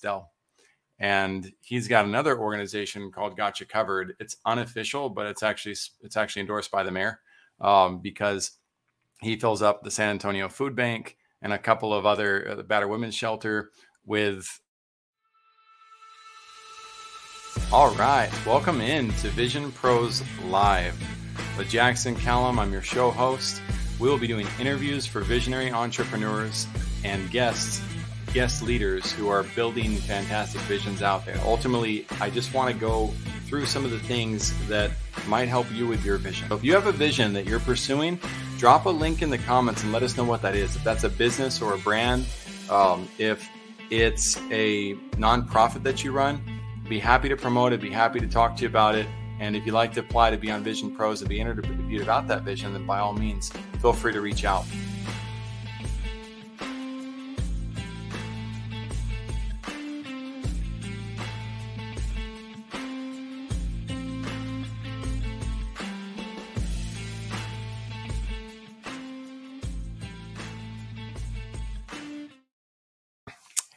Dell. And he's got another organization called Gotcha Covered. It's unofficial, but it's actually it's actually endorsed by the mayor um, because he fills up the San Antonio Food Bank and a couple of other uh, the Battered Women's Shelter with. All right, welcome in to Vision Pros Live with Jackson Callum. I'm your show host. We will be doing interviews for visionary entrepreneurs and guests, guest leaders who are building fantastic visions out there. Ultimately, I just want to go through some of the things that might help you with your vision. So if you have a vision that you're pursuing, drop a link in the comments and let us know what that is. If that's a business or a brand, um, if it's a nonprofit that you run, be happy to promote it, be happy to talk to you about it. And if you'd like to apply to be on Vision Pros and be interviewed about that vision, then by all means, feel free to reach out.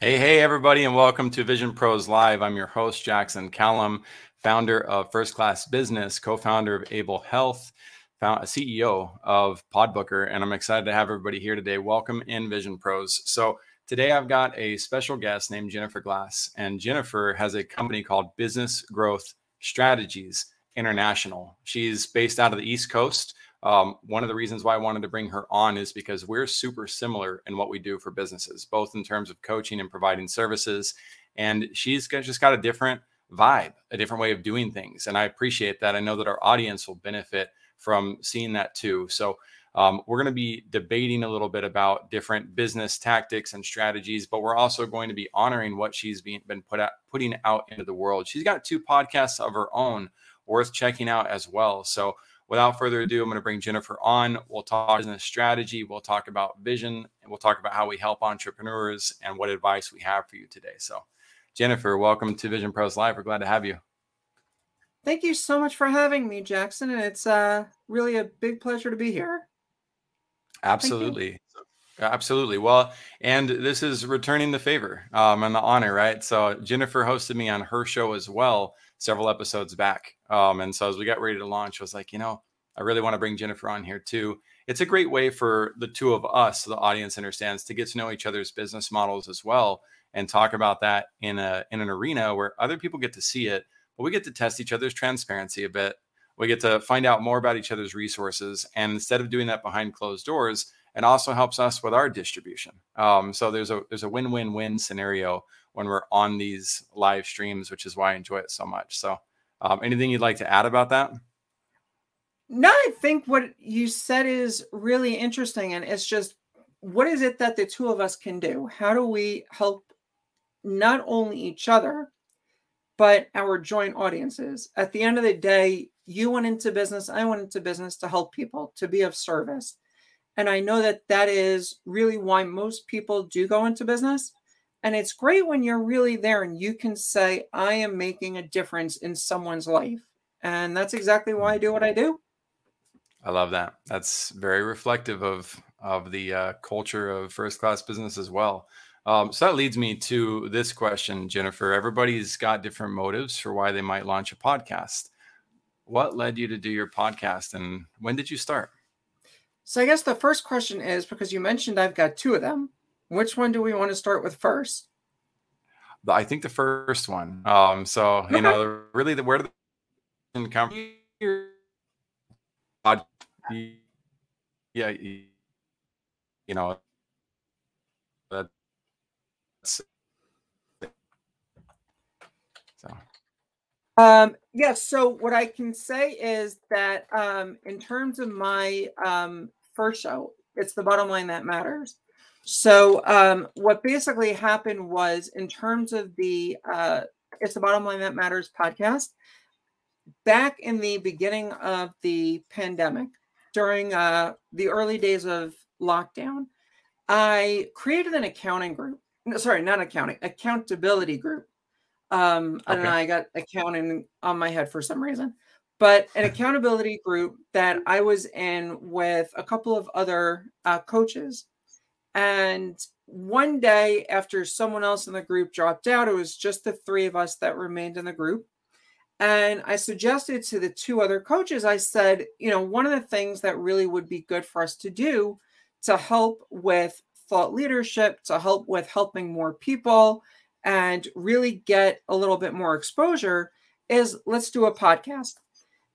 Hey, hey, everybody, and welcome to Vision Pros Live. I'm your host, Jackson Callum, founder of First Class Business, co founder of Able Health, found, CEO of Podbooker, and I'm excited to have everybody here today. Welcome in Vision Pros. So, today I've got a special guest named Jennifer Glass, and Jennifer has a company called Business Growth Strategies International. She's based out of the East Coast. Um, one of the reasons why I wanted to bring her on is because we're super similar in what we do for businesses, both in terms of coaching and providing services. And she's just got a different vibe, a different way of doing things. And I appreciate that. I know that our audience will benefit from seeing that too. So um, we're going to be debating a little bit about different business tactics and strategies, but we're also going to be honoring what she's been, been put out, putting out into the world. She's got two podcasts of her own worth checking out as well. So without further ado, I'm going to bring Jennifer on. We'll talk business strategy, we'll talk about vision, and we'll talk about how we help entrepreneurs and what advice we have for you today. So, Jennifer, welcome to Vision Pros Live. We're glad to have you. Thank you so much for having me, Jackson. And it's uh, really a big pleasure to be here. Absolutely. Absolutely. Well, and this is returning the favor um, and the honor, right? So Jennifer hosted me on her show as well several episodes back. Um, and so as we got ready to launch, I was like, you know, I really want to bring Jennifer on here too. It's a great way for the two of us, the audience understands, to get to know each other's business models as well and talk about that in a in an arena where other people get to see it, but we get to test each other's transparency a bit. We get to find out more about each other's resources, and instead of doing that behind closed doors, it also helps us with our distribution. Um, so there's a there's a win win win scenario when we're on these live streams, which is why I enjoy it so much. So, um, anything you'd like to add about that? No, I think what you said is really interesting. And it's just what is it that the two of us can do? How do we help not only each other, but our joint audiences? At the end of the day, you went into business, I went into business to help people, to be of service. And I know that that is really why most people do go into business and it's great when you're really there and you can say, I am making a difference in someone's life. And that's exactly why I do what I do. I love that. That's very reflective of of the uh, culture of first class business as well. Um, so that leads me to this question, Jennifer. Everybody's got different motives for why they might launch a podcast. What led you to do your podcast, and when did you start? So I guess the first question is because you mentioned I've got two of them. Which one do we want to start with first? I think the first one. Um, so you know, really, the where did the come? Yeah, you know, that's so. Um, yes. Yeah, so what I can say is that um, in terms of my um, first show, it's the bottom line that matters. So um, what basically happened was, in terms of the uh, "It's the Bottom Line That Matters" podcast, back in the beginning of the pandemic, during uh, the early days of lockdown, I created an accounting group. No, sorry, not accounting, accountability group. Um, okay. I don't know. I got accounting on my head for some reason, but an accountability group that I was in with a couple of other uh, coaches And one day after someone else in the group dropped out, it was just the three of us that remained in the group. And I suggested to the two other coaches, I said, you know, one of the things that really would be good for us to do to help with thought leadership, to help with helping more people, and really get a little bit more exposure is let's do a podcast.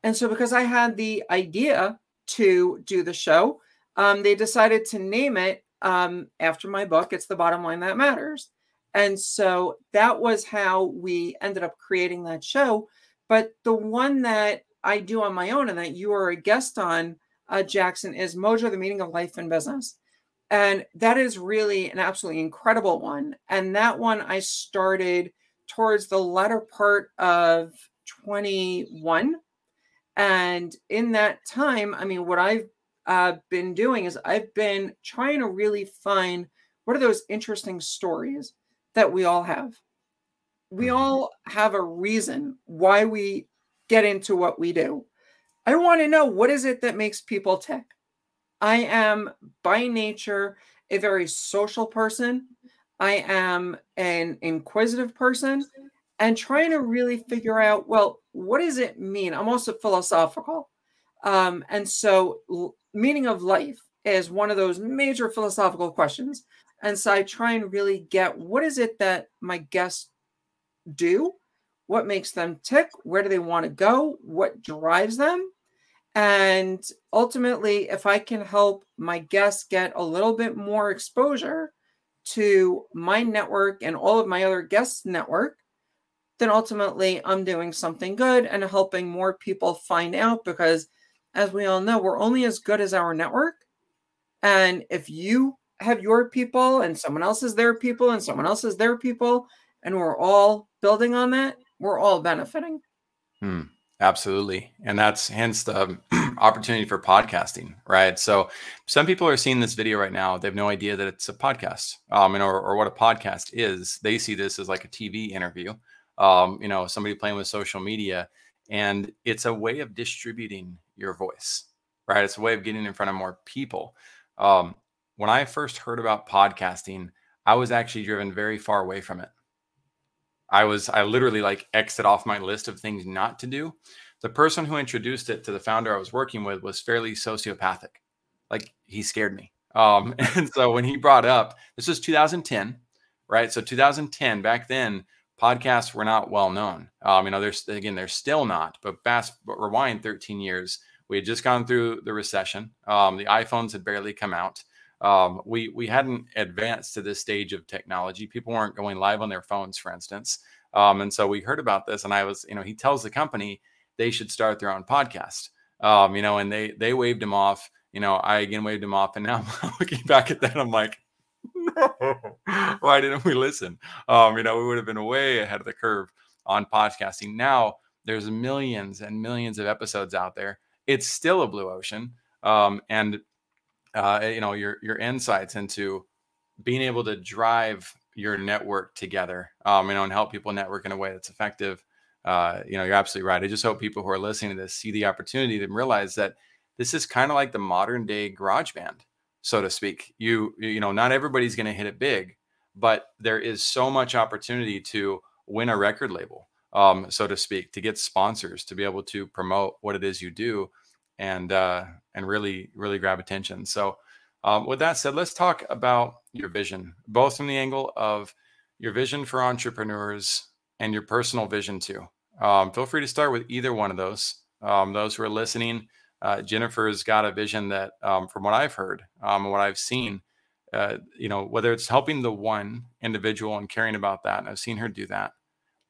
And so, because I had the idea to do the show, um, they decided to name it um, after my book. It's the bottom line that matters. And so that was how we ended up creating that show. But the one that I do on my own and that you are a guest on, uh, Jackson, is Mojo, the meaning of life and business. And that is really an absolutely incredible one. And that one I started towards the latter part of 21. And in that time, I mean, what I've uh, been doing is I've been trying to really find what are those interesting stories that we all have. We mm-hmm. all have a reason why we get into what we do. I want to know what is it that makes people tick? I am by nature a very social person. I am an inquisitive person and trying to really figure out well, what does it mean? I'm also philosophical. Um, and so, meaning of life is one of those major philosophical questions. And so, I try and really get what is it that my guests do? What makes them tick? Where do they want to go? What drives them? And ultimately, if I can help my guests get a little bit more exposure to my network and all of my other guests' network, then ultimately I'm doing something good and helping more people find out because, as we all know, we're only as good as our network. And if you have your people and someone else is their people and someone else is their people, and we're all building on that, we're all benefiting. Hmm. Absolutely. And that's hence the opportunity for podcasting, right? So some people are seeing this video right now. They have no idea that it's a podcast, um, and, or, or what a podcast is. They see this as like a TV interview, um, you know, somebody playing with social media. And it's a way of distributing your voice, right? It's a way of getting in front of more people. Um, when I first heard about podcasting, I was actually driven very far away from it. I was I literally like exit off my list of things not to do. The person who introduced it to the founder I was working with was fairly sociopathic. Like he scared me. Um, and so when he brought up this was 2010, right? So 2010 back then podcasts were not well known. Um, you know, there's again they're still not. But fast but rewind 13 years, we had just gone through the recession. Um, the iPhones had barely come out um, we we hadn't advanced to this stage of technology. People weren't going live on their phones, for instance. Um, and so we heard about this, and I was, you know, he tells the company they should start their own podcast. Um, you know, and they they waved him off. You know, I again waved him off, and now looking back at that, I'm like, no, why didn't we listen? Um, you know, we would have been way ahead of the curve on podcasting. Now there's millions and millions of episodes out there. It's still a blue ocean. Um, and uh, you know your your insights into being able to drive your network together um, you know and help people network in a way that's effective uh, you know you're absolutely right i just hope people who are listening to this see the opportunity to realize that this is kind of like the modern day garage band so to speak you you know not everybody's going to hit it big but there is so much opportunity to win a record label um, so to speak to get sponsors to be able to promote what it is you do and uh, and really really grab attention. So, um, with that said, let's talk about your vision, both from the angle of your vision for entrepreneurs and your personal vision too. Um, feel free to start with either one of those. Um, those who are listening, uh, Jennifer's got a vision that, um, from what I've heard, um, what I've seen, uh, you know, whether it's helping the one individual and caring about that, and I've seen her do that,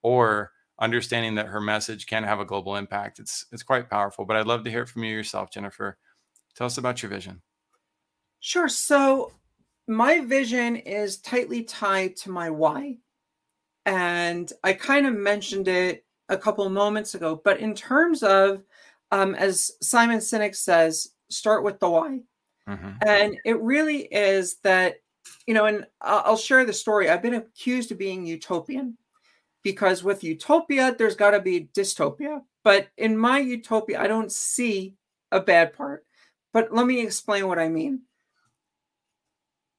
or understanding that her message can have a global impact. It's it's quite powerful. But I'd love to hear from you yourself, Jennifer. Tell us about your vision. Sure. So my vision is tightly tied to my why. And I kind of mentioned it a couple moments ago, but in terms of, um, as Simon Sinek says, start with the why. Mm-hmm. And it really is that, you know, and I'll share the story. I've been accused of being utopian because with utopia, there's got to be dystopia. But in my utopia, I don't see a bad part. But let me explain what I mean.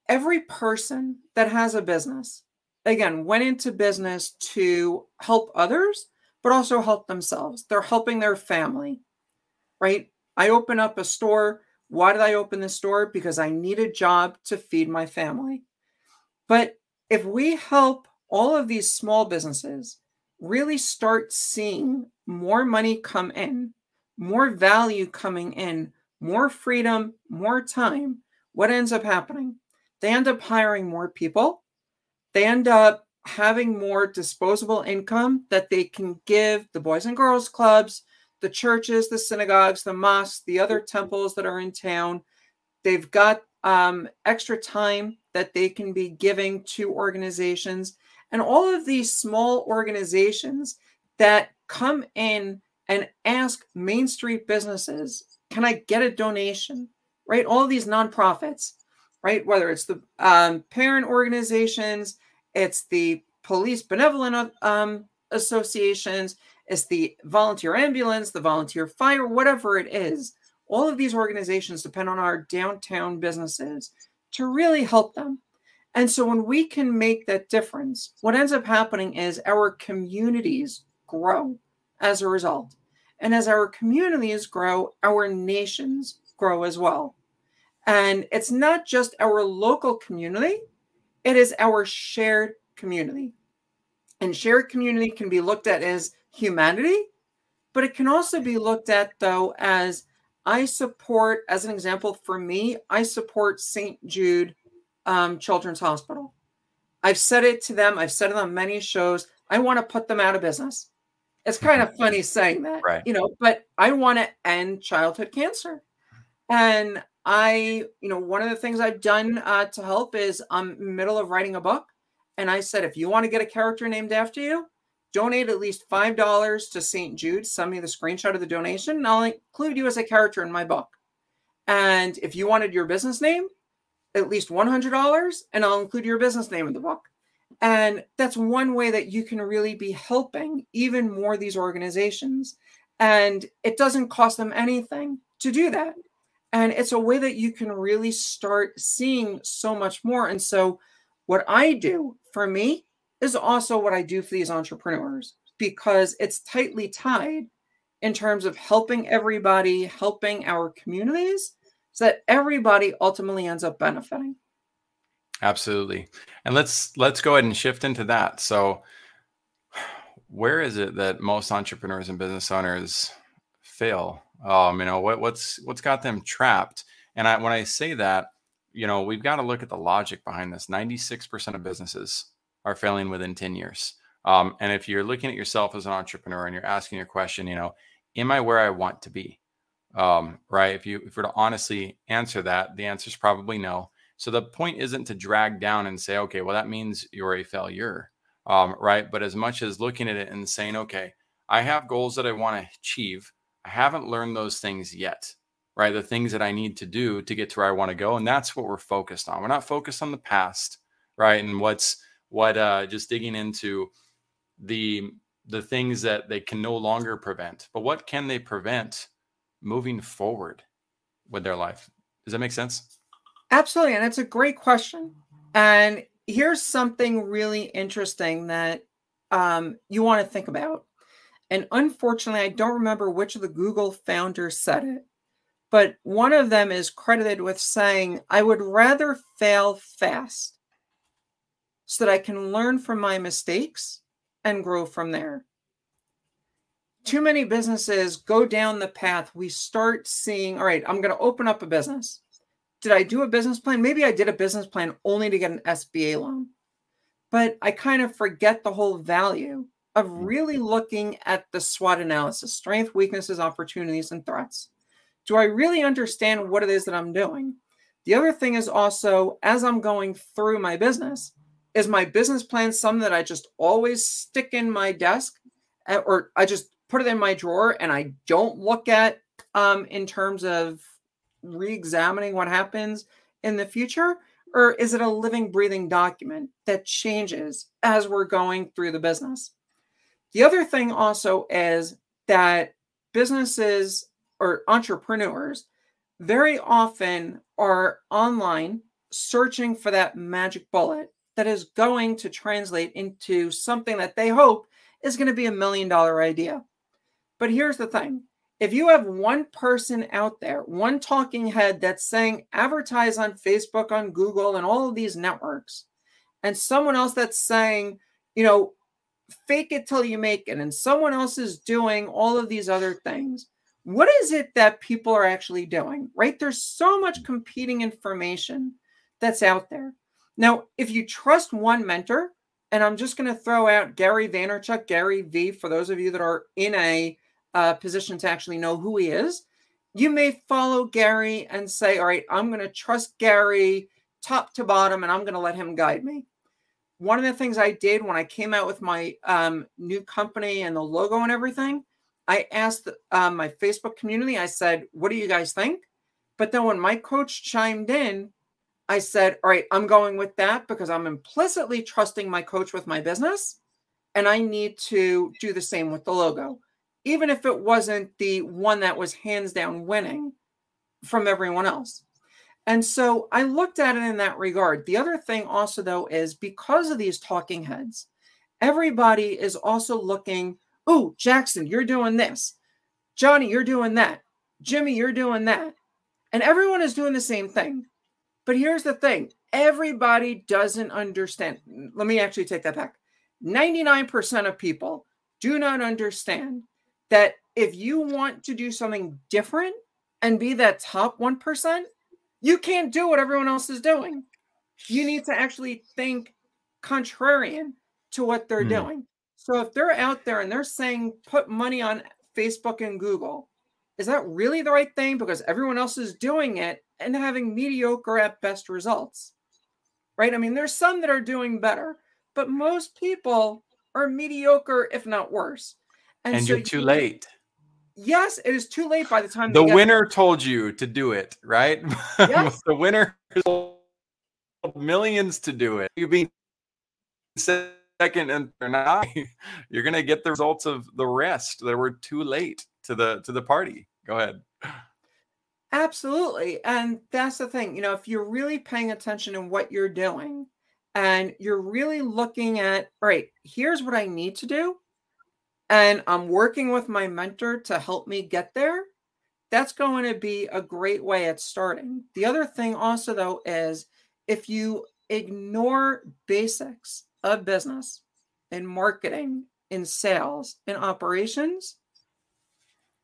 every person that has a business, again, went into business to help others, but also help themselves. They're helping their family, right? I open up a store. Why did I open the store? Because I need a job to feed my family. But if we help all of these small businesses really start seeing more money come in, more value coming in, more freedom, more time, what ends up happening? They end up hiring more people. They end up having more disposable income that they can give the boys and girls clubs, the churches, the synagogues, the mosques, the other temples that are in town. They've got um, extra time that they can be giving to organizations. And all of these small organizations that come in and ask Main Street businesses, can I get a donation? Right? All of these nonprofits, right? Whether it's the um, parent organizations, it's the police benevolent um, associations, it's the volunteer ambulance, the volunteer fire, whatever it is. All of these organizations depend on our downtown businesses to really help them. And so when we can make that difference, what ends up happening is our communities grow as a result. And as our communities grow, our nations grow as well. And it's not just our local community, it is our shared community. And shared community can be looked at as humanity, but it can also be looked at, though, as I support, as an example, for me, I support St. Jude um, Children's Hospital. I've said it to them, I've said it on many shows. I want to put them out of business. It's kind of funny saying that, right. you know, but I want to end childhood cancer. And I, you know, one of the things I've done uh, to help is I'm middle of writing a book. And I said, if you want to get a character named after you, donate at least $5 to St. Jude. Send me the screenshot of the donation, and I'll include you as a character in my book. And if you wanted your business name, at least $100, and I'll include your business name in the book. And that's one way that you can really be helping even more these organizations. And it doesn't cost them anything to do that. And it's a way that you can really start seeing so much more. And so, what I do for me is also what I do for these entrepreneurs because it's tightly tied in terms of helping everybody, helping our communities, so that everybody ultimately ends up benefiting. Absolutely. And let's let's go ahead and shift into that. So where is it that most entrepreneurs and business owners fail? Um, you know, what what's what's got them trapped? And I when I say that, you know, we've got to look at the logic behind this. 96% of businesses are failing within 10 years. Um, and if you're looking at yourself as an entrepreneur and you're asking your question, you know, am I where I want to be? Um, right. If you if you're to honestly answer that, the answer is probably no. So the point isn't to drag down and say, okay, well, that means you're a failure. Um, right. But as much as looking at it and saying, okay, I have goals that I want to achieve. I haven't learned those things yet. Right. The things that I need to do to get to where I want to go. And that's what we're focused on. We're not focused on the past. Right. And what's what uh just digging into the the things that they can no longer prevent, but what can they prevent moving forward with their life? Does that make sense? Absolutely. And it's a great question. And here's something really interesting that um, you want to think about. And unfortunately, I don't remember which of the Google founders said it, but one of them is credited with saying, I would rather fail fast so that I can learn from my mistakes and grow from there. Too many businesses go down the path. We start seeing, all right, I'm going to open up a business did I do a business plan? Maybe I did a business plan only to get an SBA loan. But I kind of forget the whole value of mm. really looking at the SWOT analysis strength, weaknesses, opportunities, and threats. Do I really understand what it is that I'm doing? The other thing is also, as I'm going through my business, is my business plan something that I just always stick in my desk eh, or I just put it in my drawer and I don't look at um, in terms of re-examining what happens in the future? Or is it a living breathing document that changes as we're going through the business? The other thing also is that businesses or entrepreneurs very often are online searching for that magic bullet that is going to translate into something that they hope is going to be a million dollar idea. But here's the thing if you have one person out there, one talking head that's saying advertise on Facebook, on Google, and all of these networks, and someone else that's saying, you know, fake it till you make it, and someone else is doing all of these other things, what is it that people are actually doing, right? There's so much competing information that's out there. Now, if you trust one mentor, and I'm just going to throw out Gary Vaynerchuk, Gary V, for those of you that are in a uh, position to actually know who he is, you may follow Gary and say, All right, I'm going to trust Gary top to bottom and I'm going to let him guide me. One of the things I did when I came out with my um, new company and the logo and everything, I asked um, my Facebook community, I said, What do you guys think? But then when my coach chimed in, I said, All right, I'm going with that because I'm implicitly trusting my coach with my business. And I need to do the same with the logo even if it wasn't the one that was hands down winning from everyone else. And so I looked at it in that regard. The other thing also, though, is because of these talking heads, everybody is also looking, oh, Jackson, you're doing this. Johnny, you're doing that. Jimmy, you're doing that. And everyone is doing the same thing. But here's the thing everybody doesn't understand. Let me actually take that back. 99% of people do not understand that if you want to do something different and be that top 1%, you can't do what everyone else is doing. You need to actually think contrarian to what they're mm. doing. So if they're out there and they're saying put money on Facebook and Google, is that really the right thing? Because everyone else is doing it and having mediocre at best results. Right? I mean, there's some that are doing better, but most people are mediocre, if not worse. And, and so you're too you, late. Yes, it is too late by the time the winner told you to do it, right? Yes. the winner millions to do it. You being second and not, you're gonna get the results of the rest that were too late to the to the party. Go ahead. Absolutely. And that's the thing, you know, if you're really paying attention in what you're doing and you're really looking at, all right, here's what I need to do and I'm working with my mentor to help me get there, that's going to be a great way at starting. The other thing, also, though, is if you ignore basics of business in marketing, in sales, in operations,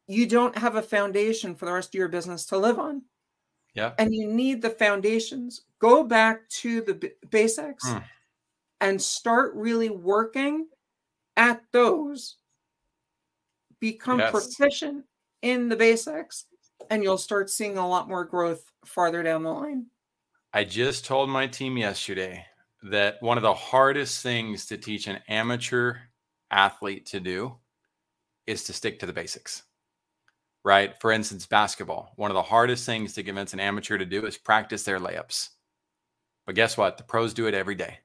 you don't have a foundation for the rest of your business to live on. Yeah. And you need the foundations. Go back to the b- basics mm. and start really working at those become yes. proficient in the basics and you'll start seeing a lot more growth farther down the line. I just told my team yesterday that one of the hardest things to teach an amateur athlete to do is to stick to the basics. Right? For instance, basketball. One of the hardest things to convince an amateur to do is practice their layups. But guess what? The pros do it every day.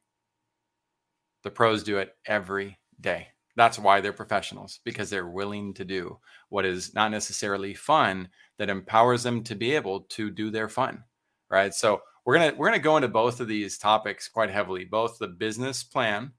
The pros do it every day. That's why they're professionals because they're willing to do what is not necessarily fun that empowers them to be able to do their fun. Right. So we're gonna we're gonna go into both of these topics quite heavily, both the business plan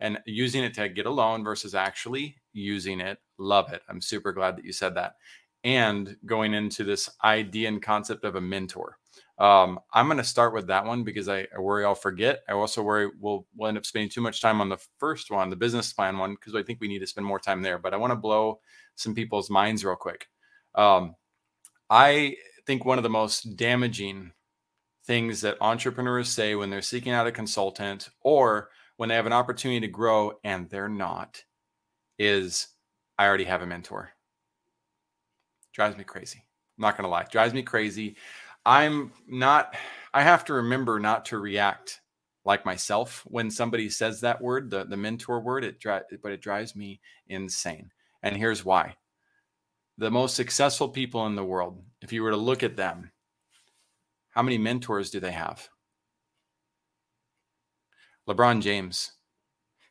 and using it to get a loan versus actually using it. Love it. I'm super glad that you said that. And going into this idea and concept of a mentor. Um, I'm going to start with that one because I, I, worry I'll forget. I also worry we'll, we'll end up spending too much time on the first one, the business plan one, because I think we need to spend more time there. But I want to blow some people's minds real quick. Um, I think one of the most damaging things that entrepreneurs say when they're seeking out a consultant or when they have an opportunity to grow and they're not is I already have a mentor. Drives me crazy. I'm not going to lie. Drives me crazy. I'm not, I have to remember not to react like myself when somebody says that word, the, the mentor word, it dri- but it drives me insane. And here's why. The most successful people in the world, if you were to look at them, how many mentors do they have? LeBron James,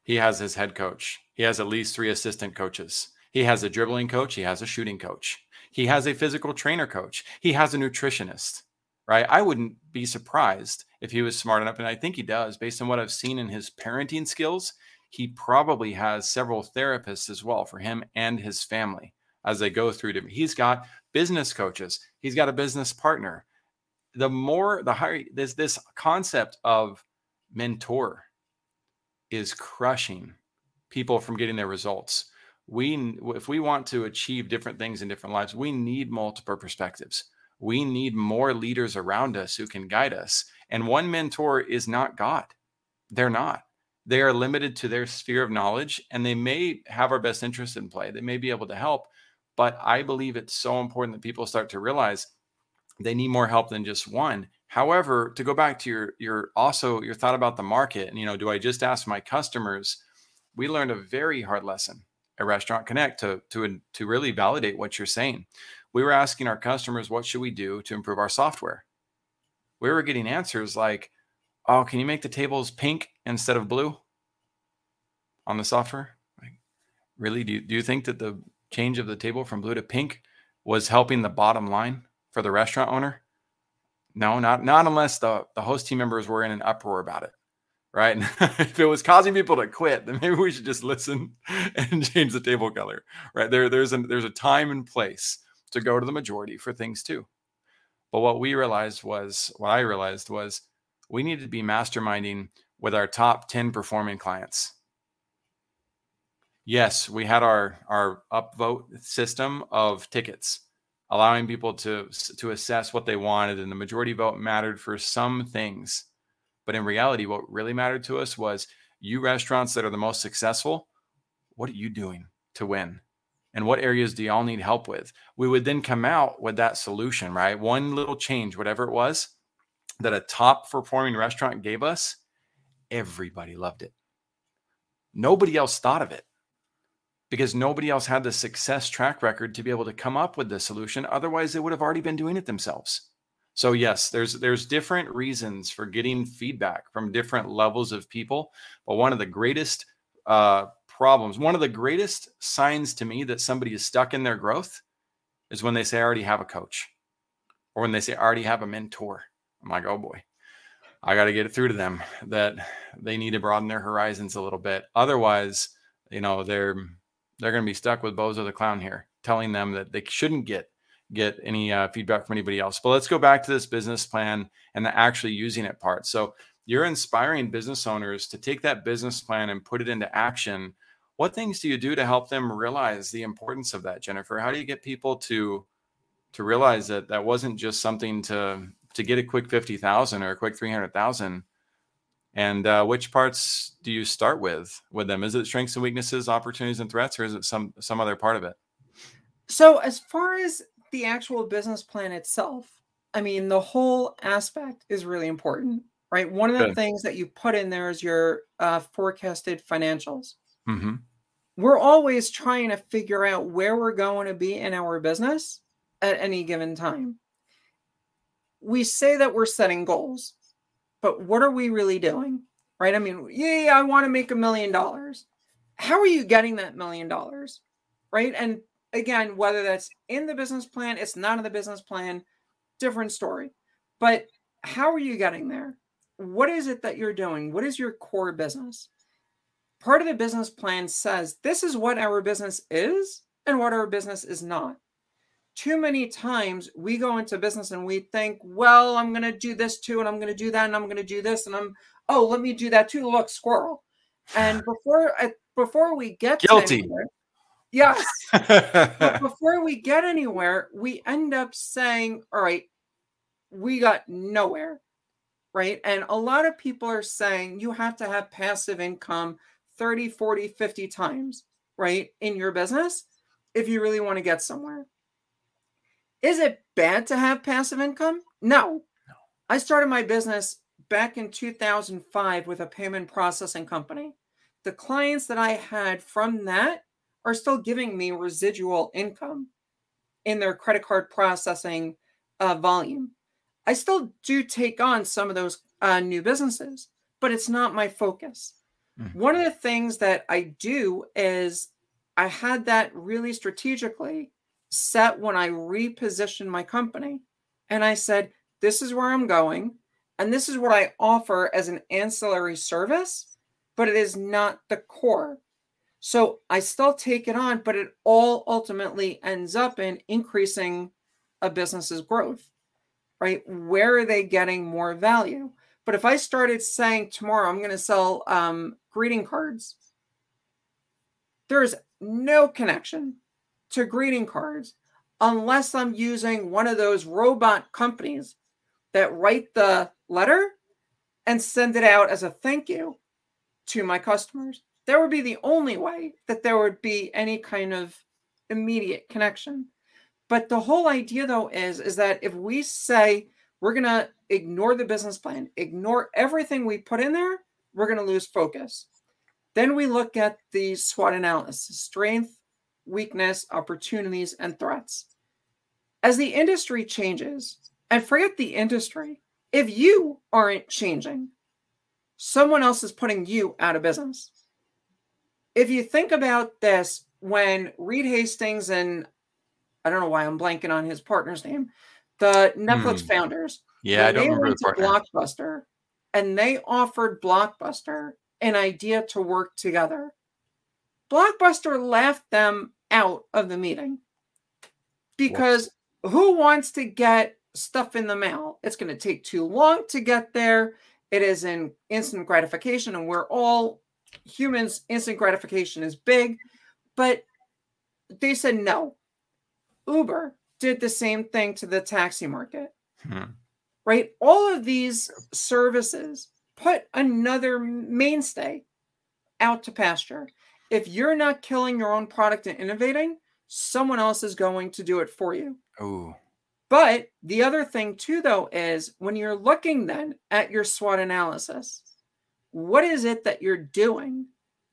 he has his head coach. He has at least three assistant coaches. He has a dribbling coach. He has a shooting coach. He has a physical trainer coach. He has a nutritionist right? I wouldn't be surprised if he was smart enough, and I think he does, based on what I've seen in his parenting skills. He probably has several therapists as well for him and his family as they go through different. He's got business coaches. He's got a business partner. The more the higher this this concept of mentor is crushing people from getting their results. We if we want to achieve different things in different lives, we need multiple perspectives. We need more leaders around us who can guide us. And one mentor is not God. They're not. They are limited to their sphere of knowledge and they may have our best interest in play. They may be able to help, but I believe it's so important that people start to realize they need more help than just one. However, to go back to your your also your thought about the market, and you know, do I just ask my customers? We learned a very hard lesson at Restaurant Connect to to to really validate what you're saying. We were asking our customers, what should we do to improve our software? We were getting answers like, "Oh, can you make the tables pink instead of blue on the software?" Like, really? Do you, do you think that the change of the table from blue to pink was helping the bottom line for the restaurant owner? No, not not unless the, the host team members were in an uproar about it. Right. if it was causing people to quit, then maybe we should just listen and change the table color. Right. There, there's a there's a time and place to go to the majority for things too. But what we realized was what I realized was we needed to be masterminding with our top 10 performing clients Yes, we had our our upvote system of tickets, allowing people to to assess what they wanted, and the majority vote mattered for some things. But in reality, what really mattered to us was you restaurants that are the most successful. What are you doing to win? And what areas do y'all need help with? We would then come out with that solution, right? One little change, whatever it was, that a top performing restaurant gave us, everybody loved it. Nobody else thought of it because nobody else had the success track record to be able to come up with the solution. Otherwise, they would have already been doing it themselves. So yes, there's there's different reasons for getting feedback from different levels of people. But one of the greatest uh, problems, one of the greatest signs to me that somebody is stuck in their growth, is when they say I already have a coach, or when they say I already have a mentor. I'm like, oh boy, I got to get it through to them that they need to broaden their horizons a little bit. Otherwise, you know, they're they're going to be stuck with Bozo the clown here, telling them that they shouldn't get get any uh, feedback from anybody else. But let's go back to this business plan and the actually using it part. So you're inspiring business owners to take that business plan and put it into action. What things do you do to help them realize the importance of that, Jennifer? How do you get people to to realize that that wasn't just something to to get a quick 50,000 or a quick 300,000 and uh, which parts do you start with with them? Is it strengths and weaknesses, opportunities and threats, or is it some some other part of it? So, as far as the actual business plan itself, I mean, the whole aspect is really important, right? One of the Good. things that you put in there is your uh, forecasted financials. Mm-hmm. We're always trying to figure out where we're going to be in our business at any given time. We say that we're setting goals, but what are we really doing? Right? I mean, yeah, I want to make a million dollars. How are you getting that million dollars? Right? And again, whether that's in the business plan, it's not in the business plan, different story. But how are you getting there? What is it that you're doing? What is your core business? Part of the business plan says this is what our business is and what our business is not too many times we go into business and we think, well, I'm going to do this too, and I'm going to do that, and I'm going to do this, and I'm, oh, let me do that too. Look, squirrel. And before I, before we get guilty, anywhere, yes, before we get anywhere, we end up saying, all right, we got nowhere, right? And a lot of people are saying you have to have passive income 30, 40, 50 times, right, in your business if you really want to get somewhere is it bad to have passive income? No. no. I started my business back in 2005 with a payment processing company. The clients that I had from that are still giving me residual income in their credit card processing uh, volume. I still do take on some of those uh, new businesses, but it's not my focus. Mm-hmm. One of the things that I do is I had that really strategically set when I repositioned my company. And I said, this is where I'm going, and this is what I offer as an ancillary service, but it is not the core. So I still take it on, but it all ultimately ends up in increasing a business's growth, right? Where are they getting more value? But if I started saying tomorrow I'm going to sell um, greeting cards, there's no connection to greeting cards unless I'm using one of those robot companies that write the letter and send it out as a thank you to my customers. That would be the only way that there would be any kind of immediate connection. But the whole idea though is is that if we say we're going to ignore the business plan, ignore everything we put in there, we're going to lose focus. Then we look at the SWOT analysis, strength, weakness, opportunities and threats. As the industry changes, and forget the industry, if you aren't changing, someone else is putting you out of business. If you think about this, when Reed Hastings and I don't know why I'm blanking on his partner's name, the Netflix hmm. founders, yeah, I don't remember the partner. Blockbuster, and they offered Blockbuster an idea to work together. Blockbuster laughed them out of the meeting because what? who wants to get stuff in the mail. It's going to take too long to get there. It is an instant gratification, and we're all humans. Instant gratification is big, but they said no. Uber did the same thing to the taxi market, hmm. right? All of these services put another mainstay out to pasture. If you're not killing your own product and innovating, someone else is going to do it for you. Oh. But the other thing, too, though, is when you're looking then at your SWOT analysis, what is it that you're doing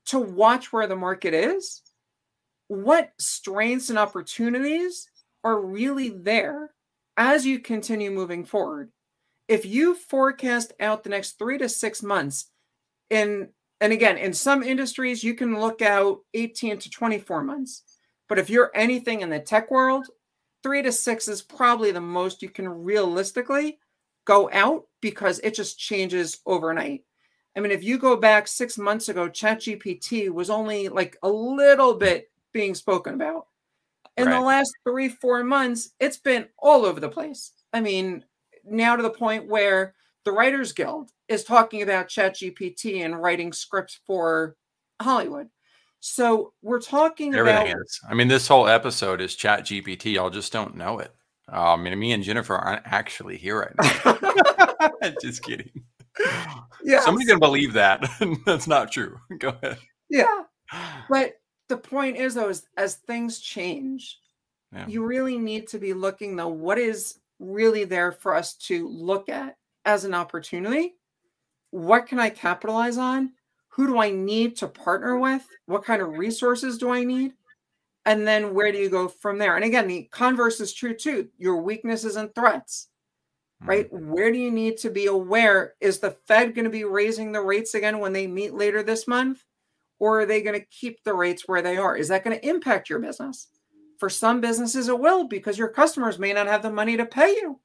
to watch where the market is? What strengths and opportunities are really there as you continue moving forward? If you forecast out the next three to six months, in and again, in some industries, you can look out 18 to 24 months. But if you're anything in the tech world, three to six is probably the most you can realistically go out because it just changes overnight. I mean, if you go back six months ago, ChatGPT was only like a little bit being spoken about. In right. the last three, four months, it's been all over the place. I mean, now to the point where the Writers Guild is talking about ChatGPT and writing scripts for Hollywood. So we're talking Everything about. Is. I mean, this whole episode is Chat GPT. Y'all just don't know it. Uh, I mean, me and Jennifer aren't actually here right now. just kidding. Yeah. Somebody's gonna believe that. That's not true. Go ahead. Yeah. But the point is though, is as things change, yeah. you really need to be looking though, what is really there for us to look at as an opportunity? What can I capitalize on? who do I need to partner with? What kind of resources do I need? And then where do you go from there? And again, the converse is true too. Your weaknesses and threats, right? Mm-hmm. Where do you need to be aware? Is the Fed going to be raising the rates again when they meet later this month? Or are they going to keep the rates where they are? Is that going to impact your business? For some businesses, it will because your customers may not have the money to pay you.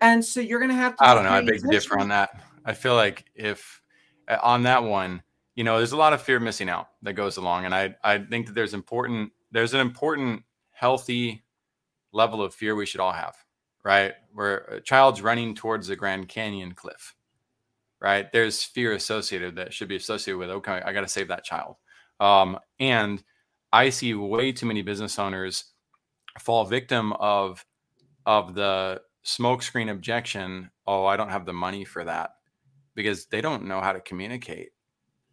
And so you're going to have to. I don't know. I beg to differ on that. I feel like if uh, on that one, you know, there's a lot of fear missing out that goes along, and I I think that there's important there's an important healthy level of fear we should all have, right? Where a child's running towards the Grand Canyon cliff, right? There's fear associated that should be associated with okay, I got to save that child, um, and I see way too many business owners fall victim of of the smokescreen objection. Oh, I don't have the money for that because they don't know how to communicate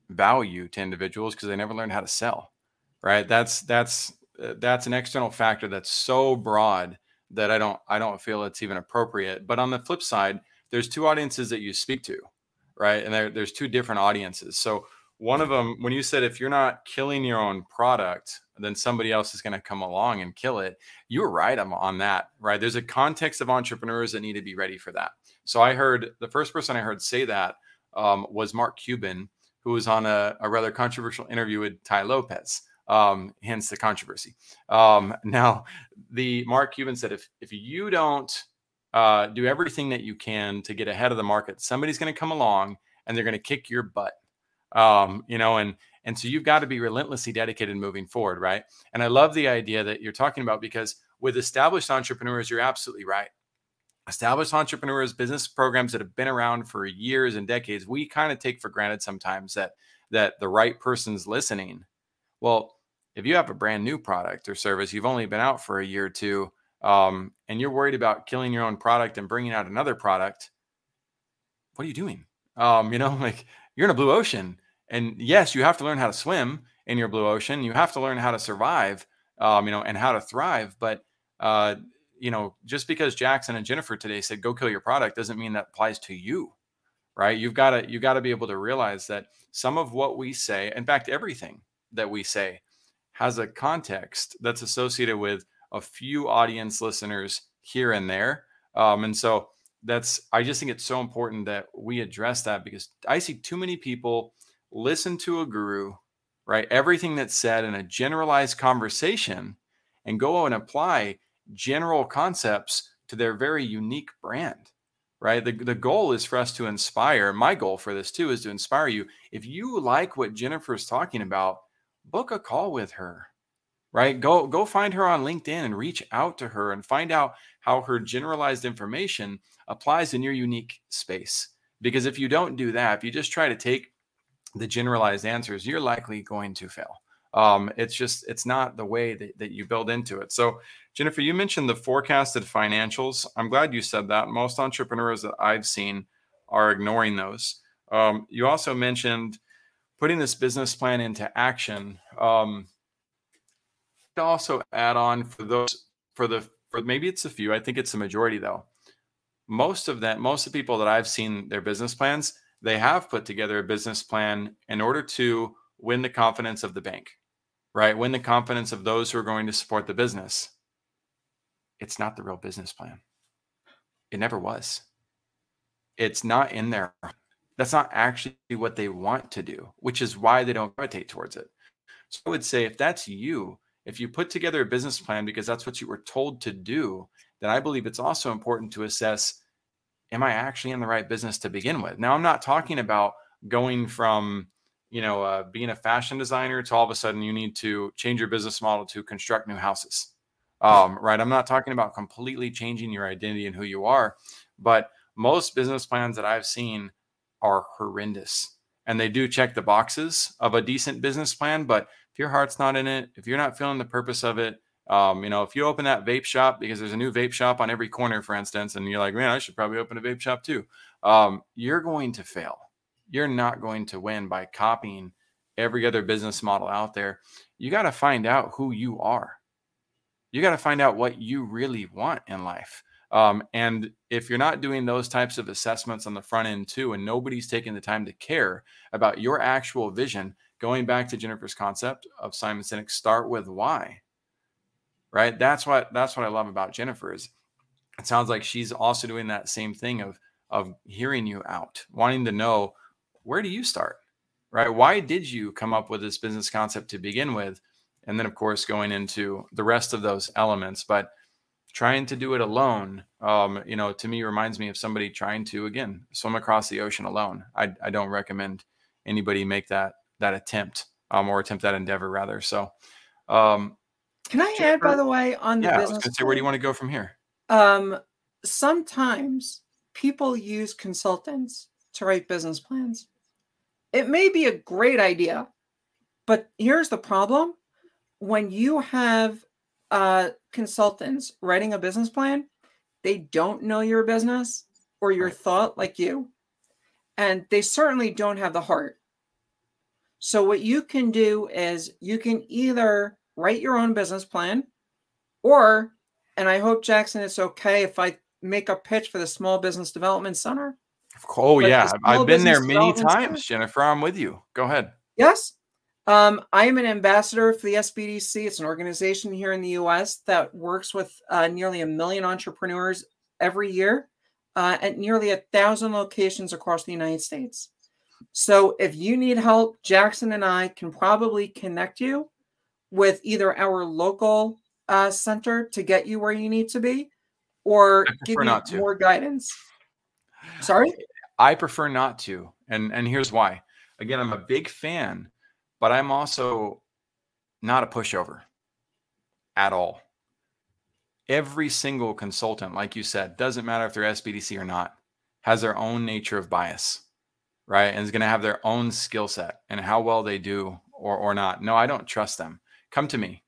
value to individuals because they never learned how to sell right? That's that's uh, that's an external factor that's so broad that i don't i don't feel it's even appropriate. But on the flip side there's two audiences that you speak to right? And there, there's two different audiences. So one of them when you said if you're not killing your own product then somebody else is going to come along and kill it you were right on that right there's a context of entrepreneurs that need to be ready for that so I heard the first person I heard say that um, was Mark Cuban, who was on a, a rather controversial interview with Tai Lopez. Um, hence the controversy. Um, now, the Mark Cuban said, if if you don't uh, do everything that you can to get ahead of the market. Somebody's going to come along and they're going to kick your butt. Um, you know, and and so you've got to be relentlessly dedicated moving forward, right? And I love the idea that you're talking about because with established entrepreneurs, you're absolutely right. Established entrepreneurs, business programs that have been around for years and decades, we kind of take for granted sometimes that that the right person's listening. Well, if you have a brand new product or service, you've only been out for a year or two, um, and you're worried about killing your own product and bringing out another product, what are you doing? Um, you know, like you're in a blue ocean, and yes, you have to learn how to swim in your blue ocean. You have to learn how to survive, um, you know, and how to thrive. But uh, you know, just because Jackson and Jennifer today said go kill your product doesn't mean that applies to you, right? You've got to you got to be able to realize that some of what we say, in fact, everything that we say, has a context that's associated with a few audience listeners here and there, um, and so that's I just think it's so important that we address that because I see too many people listen to a guru, right? Everything that's said in a generalized conversation and go and apply general concepts to their very unique brand, right? The, the goal is for us to inspire. My goal for this too is to inspire you. If you like what Jennifer's talking about, book a call with her right go go find her on linkedin and reach out to her and find out how her generalized information applies in your unique space because if you don't do that if you just try to take the generalized answers you're likely going to fail um, it's just it's not the way that, that you build into it so jennifer you mentioned the forecasted financials i'm glad you said that most entrepreneurs that i've seen are ignoring those um, you also mentioned putting this business plan into action um, to also add on for those for the for maybe it's a few. I think it's the majority though. Most of that, most of the people that I've seen their business plans, they have put together a business plan in order to win the confidence of the bank, right? Win the confidence of those who are going to support the business. It's not the real business plan. It never was. It's not in there. That's not actually what they want to do, which is why they don't gravitate towards it. So I would say if that's you, if you put together a business plan because that's what you were told to do, then I believe it's also important to assess am I actually in the right business to begin with? Now, I'm not talking about going from you know uh, being a fashion designer to all of a sudden you need to change your business model to construct new houses um, right? I'm not talking about completely changing your identity and who you are but most business plans that i've seen are horrendous and they do check the boxes of a decent business plan but if your heart's not in it, if you're not feeling the purpose of it, um, you know, if you open that vape shop because there's a new vape shop on every corner, for instance, and you're like, man, I should probably open a vape shop too, um, you're going to fail. You're not going to win by copying every other business model out there. You got to find out who you are. You got to find out what you really want in life. Um, and if you're not doing those types of assessments on the front end too, and nobody's taking the time to care about your actual vision, going back to Jennifer's concept of Simon Sinek, start with why. Right. That's what that's what I love about Jennifer is it sounds like she's also doing that same thing of of hearing you out, wanting to know where do you start? Right? Why did you come up with this business concept to begin with? And then of course going into the rest of those elements. But trying to do it alone, um, you know, to me reminds me of somebody trying to again swim across the ocean alone. I, I don't recommend anybody make that that attempt um, or attempt that endeavor rather. So, um, can I add, by the way, on the yeah, business? I was going to say, where do you want to go from here? Um, sometimes people use consultants to write business plans. It may be a great idea, but here's the problem: when you have uh, consultants writing a business plan, they don't know your business or your thought like you, and they certainly don't have the heart so, what you can do is you can either write your own business plan, or, and I hope Jackson, it's okay if I make a pitch for the Small Business Development Center. Oh, but yeah. I've been there many times, Center, Jennifer. I'm with you. Go ahead. Yes. Um, I am an ambassador for the SBDC. It's an organization here in the US that works with uh, nearly a million entrepreneurs every year uh, at nearly a thousand locations across the United States. So if you need help, Jackson and I can probably connect you with either our local uh, center to get you where you need to be, or give you more guidance. Sorry? I prefer not to. And and here's why. Again, I'm a big fan, but I'm also not a pushover at all. Every single consultant, like you said, doesn't matter if they're SBDC or not, has their own nature of bias, right? And is going to have their own skill set and how well they do or or not. No, I don't trust them. Come to me.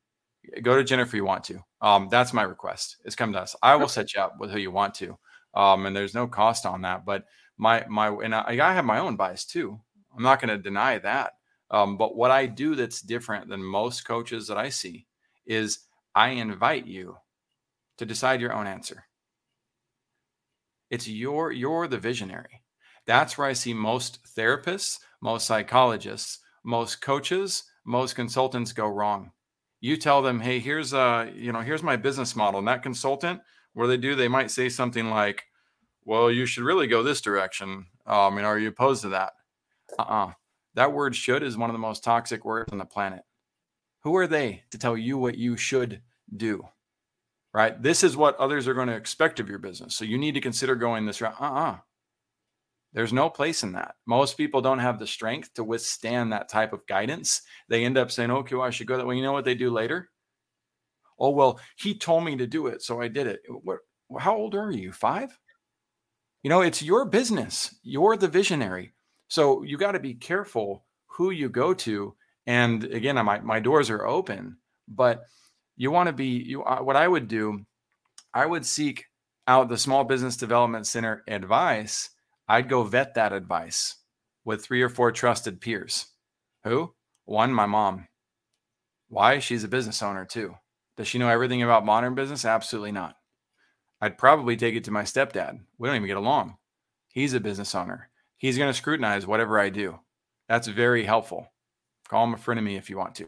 Go to Jennifer if you want to. Um, that's my request. Is come to us. I will set you up with who you want to. Um, and there's no cost on that. But my my and I, I have my own bias too. I'm not going to deny that. Um, but what I do that's different than most coaches that I see is I invite you to decide your own answer. It's your you're the visionary. That's where I see most therapists, most psychologists, most coaches, most consultants go wrong. You tell them, "Hey, here's uh, you know, here's my business model." And that consultant, do they do? They might say something like, "Well, you should really go this direction." Um, and are you opposed to that? Uh-uh. That word should is one of the most toxic words on the planet. Who are they to tell you what you should do? Right? This is what others are going to expect of your business. So you need to consider going this route. Uh-uh. There's no place in that. Most people don't have the strength to withstand that type of guidance. They end up saying, okay, well, I should go that way. You know what they do later? Oh, well, he told me to do it, so I did it. What, how old are you? Five? You know, it's your business. You're the visionary. So you got to be careful who you go to. And again, my, my doors are open, but you want to be, you, what I would do, I would seek out the Small Business Development Center advice. I'd go vet that advice with three or four trusted peers. Who? One, my mom. Why? She's a business owner too. Does she know everything about modern business? Absolutely not. I'd probably take it to my stepdad. We don't even get along. He's a business owner he's going to scrutinize whatever I do. That's very helpful. Call him a friend of me if you want to.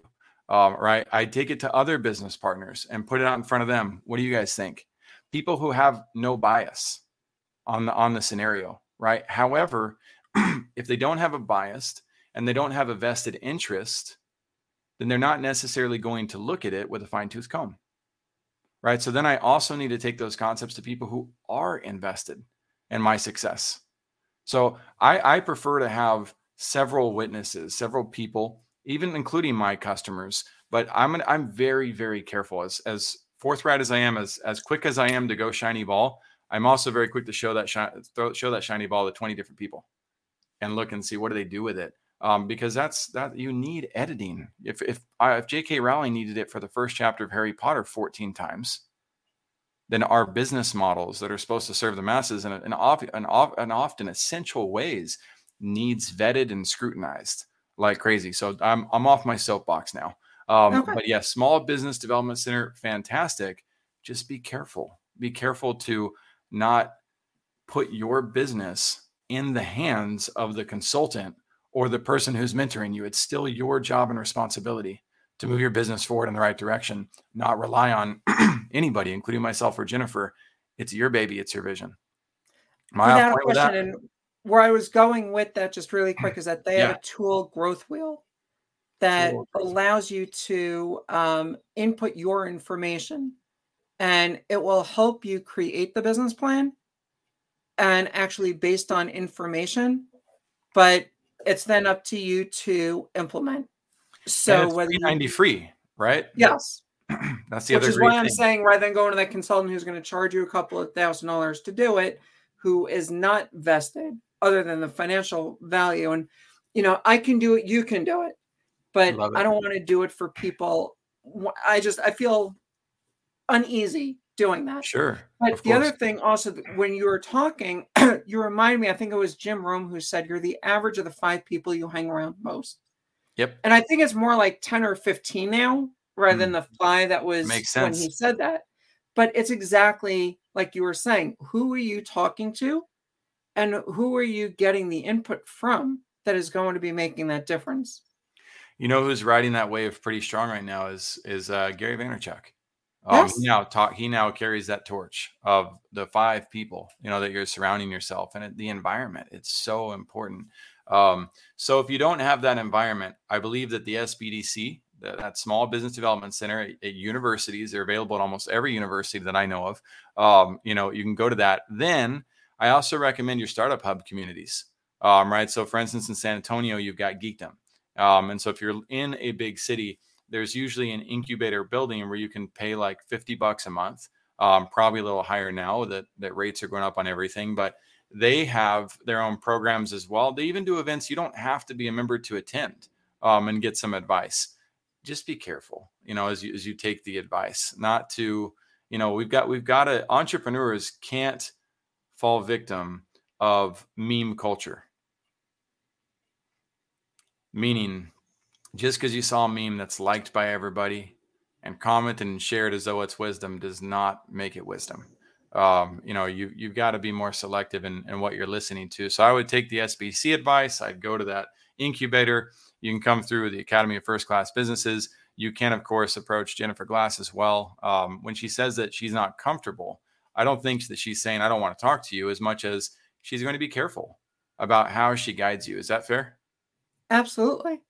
Um, right. I'd take it to other business partners and put it out in front of them. What do you guys think? People who have no bias on the on the scenario, right? However, if they don't have a bias and they don't have a vested interest, then they're not necessarily going to look at it with a fine tooth comb. Right. So then I also need to take those concepts to people who are invested in my success so I, I prefer to have several witnesses, several people, even including my customers. But I'm an, I'm very very careful as as forthright as I am, as as quick as I am to go shiny ball. I'm also very quick to show that shi- throw, show that shiny ball to 20 different people, and look and see what do they do with it. Um, because that's that you need editing. If if I, if J.K. Rowling needed it for the first chapter of Harry Potter 14 times, then our business models that are supposed to serve the masses in, an, off, an, off, often essential ways needs vetted and scrutinized like crazy. So I'm I'm off my soapbox now. Um, okay. But yeah, small business development center, fantastic. Just be careful. Be careful to not put your business in the hands of the consultant or the person who's mentoring you. It's still your job and responsibility to move your business forward in the right direction, not rely on anybody, including myself or Jennifer. It's your baby, it's your vision. My question, and where I was going with that, just really quick, is that they yeah. have a tool GrowthWheel that tool. allows you to um, input your information and it will help you create the business plan and actually based on information but it's then up to you to implement so whether ninety free, right? Yes. That's the other. Which other. is why I'm saying rather than going to that consultant who's going to charge you a couple of thousand dollars to do it, who is not vested other than the financial value. And you know, I can do it, you can do it, but I don't want to do it for people. I just I feel uneasy doing that. Sure. But the other thing also, when you were talking, you remind me, I think it was Jim Rohn who said you're the average of the five people you hang around most. Yep. And I think it's more like 10 or 15 now rather mm. than the five that was when he said that. But it's exactly like you were saying. Who are you talking to? And who are you getting the input from that is going to be making that difference? You know who's riding that wave pretty strong right now is is uh, Gary Vaynerchuk. Um, yes. He now talk. He now carries that torch of the five people you know that you're surrounding yourself and the environment. It's so important. Um, so if you don't have that environment, I believe that the SBDC that, that small business development center at, at, universities. They're available at almost every university that I know of. Um, you know, you can go to that. Then I also recommend your startup hub communities. Um, right. So, for instance, in San Antonio, you've got Geekdom. Um, and so, if you're in a big city, there's usually an incubator building where you can pay like 50 bucks a month. Um, probably a little higher now that that rates are going up on everything, but they have their own programs as well. They even do events you don't have to be a member to attend um, and get some advice. Just be careful, you know, as you as you take the advice, not to, you know, we've got we've got to entrepreneurs can't fall victim of meme culture. Meaning, just because you saw a meme that's liked by everybody and commented and shared as though it's wisdom does not make it wisdom um, you know, you you've got to be more selective in, in what you're listening to. So I would take the SBC advice. I'd go to that incubator. You can come through the Academy of First Class Businesses. You can, of course, approach Jennifer Glass as well. Um, when she says that she's not comfortable, I don't think that she's saying I don't want to talk to you as much as she's going to be careful about how she guides you. Is that fair? Absolutely.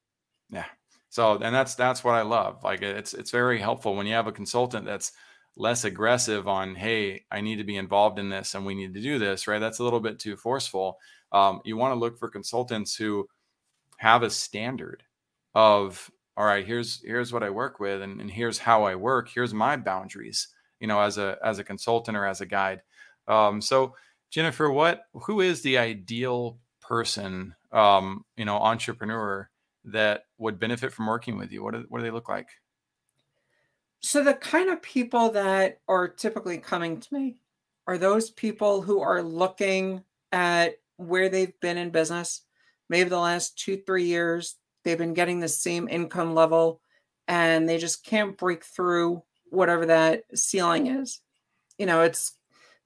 Yeah. So, and that's that's what I love. Like it's it's very helpful when you have a consultant that's less aggressive on hey i need to be involved in this and we need to do this right that's a little bit too forceful um, you want to look for consultants who have a standard of all right here's here's what i work with and, and here's how i work here's my boundaries you know as a as a consultant or as a guide um, so jennifer what who is the ideal person um, you know entrepreneur that would benefit from working with you what do, what do they look like so the kind of people that are typically coming to me are those people who are looking at where they've been in business, maybe the last two, three years, they've been getting the same income level and they just can't break through whatever that ceiling is. You know, it's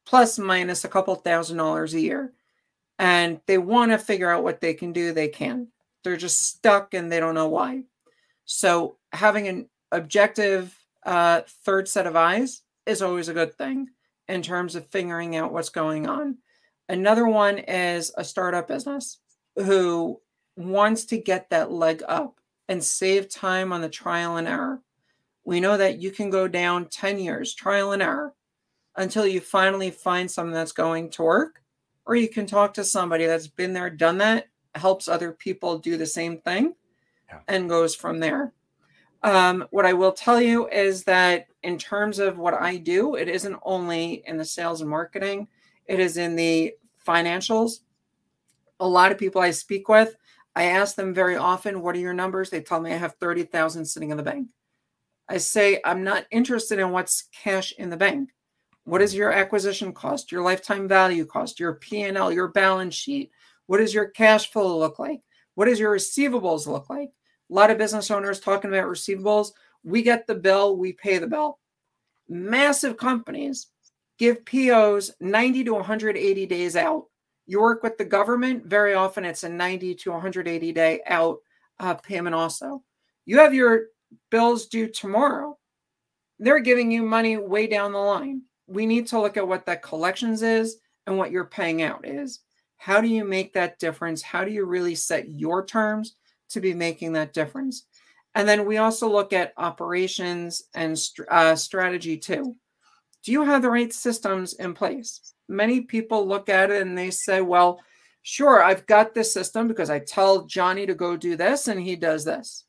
plus minus a couple thousand dollars a year. And they want to figure out what they can do, they can. They're just stuck and they don't know why. So having an objective uh, third set of eyes is always a good thing in terms of figuring out what's going on. Another one is a startup business who wants to get that leg up and save time on the trial and error. We know that you can go down 10 years, trial and error, until you finally find something that's going to work. Or you can talk to somebody that's been there, done that, helps other people do the same thing, yeah. and goes from there. Um, what I will tell you is that in terms of what I do, it isn't only in the sales and marketing, it is in the financials. A lot of people I speak with, I ask them very often, What are your numbers? They tell me I have 30,000 sitting in the bank. I say, I'm not interested in what's cash in the bank. What is your acquisition cost, your lifetime value cost, your P&L, your balance sheet? What does your cash flow look like? What does your receivables look like? A lot of business owners talking about receivables. We get the bill, we pay the bill. Massive companies give POs 90 to 180 days out. You work with the government, very often it's a 90 to 180 day out uh, payment also. You have your bills due tomorrow. They're giving you money way down the line. We need to look at what that collections is and what you're paying out is. How do you make that difference? How do you really set your terms to be making that difference. And then we also look at operations and uh, strategy too. Do you have the right systems in place? Many people look at it and they say, well, sure, I've got this system because I tell Johnny to go do this and he does this.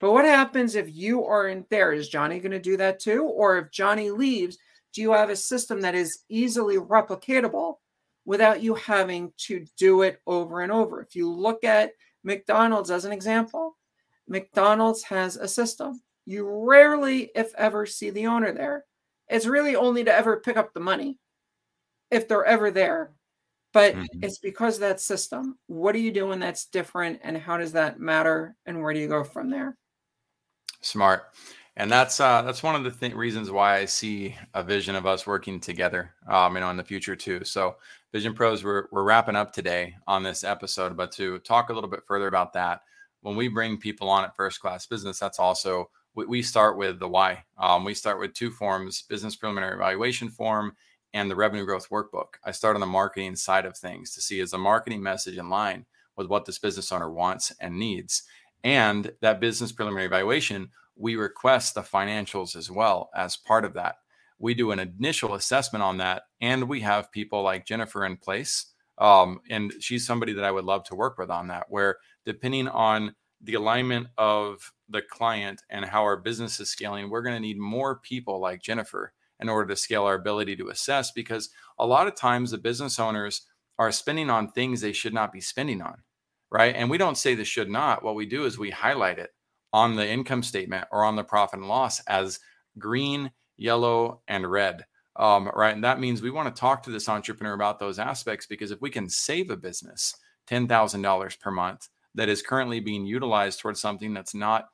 But what happens if you aren't there? Is Johnny going to do that too? Or if Johnny leaves, do you have a system that is easily replicatable without you having to do it over and over? If you look at McDonald's, as an example, McDonald's has a system. You rarely, if ever, see the owner there. It's really only to ever pick up the money if they're ever there. But mm-hmm. it's because of that system. What are you doing that's different and how does that matter? And where do you go from there? Smart. And that's uh, that's one of the th- reasons why I see a vision of us working together, um, you know, in the future too. So Vision Pros, we're, we're wrapping up today on this episode, but to talk a little bit further about that, when we bring people on at First Class Business, that's also we, we start with the why. Um, we start with two forms: business preliminary evaluation form and the revenue growth workbook. I start on the marketing side of things to see is the marketing message in line with what this business owner wants and needs, and that business preliminary evaluation we request the financials as well as part of that. We do an initial assessment on that, and we have people like Jennifer in place. Um, and she's somebody that I would love to work with on that, where depending on the alignment of the client and how our business is scaling, we're going to need more people like Jennifer in order to scale our ability to assess because a lot of times the business owners are spending on things they should not be spending on, right? And we don't say this should not. What we do is we highlight it on the income statement or on the profit and loss as green, yellow, and red. Um, right. And that means we want to talk to this entrepreneur about those aspects because if we can save a business $10,000 per month that is currently being utilized towards something that's not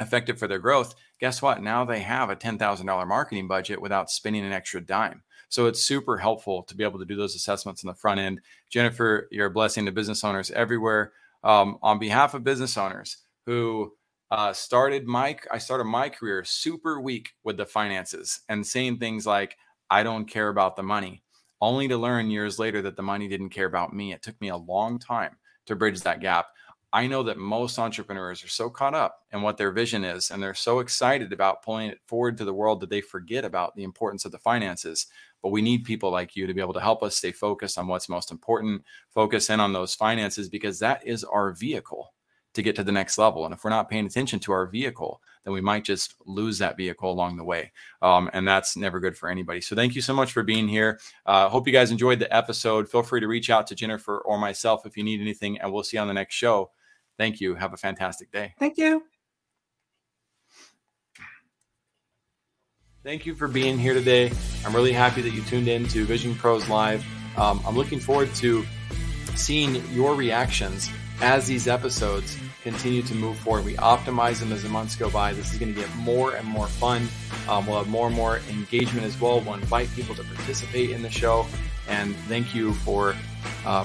effective for their growth, guess what? Now they have a $10,000 marketing budget without spending an extra dime. So it's super helpful to be able to do those assessments on the front end. Jennifer, you're a blessing to business owners everywhere. Um, on behalf of business owners who uh, started my, I started my career super weak with the finances and saying things like, I don't care about the money, only to learn years later that the money didn't care about me. It took me a long time to bridge that gap. I know that most entrepreneurs are so caught up in what their vision is and they're so excited about pulling it forward to the world that they forget about the importance of the finances. But we need people like you to be able to help us stay focused on what's most important, focus in on those finances because that is our vehicle to get to the next level. And if we're not paying attention to our vehicle, then we might just lose that vehicle along the way. Um, and that's never good for anybody. So thank you so much for being here. Uh, hope you guys enjoyed the episode. Feel free to reach out to Jennifer or myself if you need anything, and we'll see you on the next show. Thank you. Have a fantastic day. Thank you. Thank you for being here today. I'm really happy that you tuned in to Vision Pros Live. Um, I'm looking forward to seeing your reactions as these episodes continue to move forward. We optimize them as the months go by. This is going to get more and more fun. Um, we'll have more and more engagement as well. We'll invite people to participate in the show. And thank you for uh,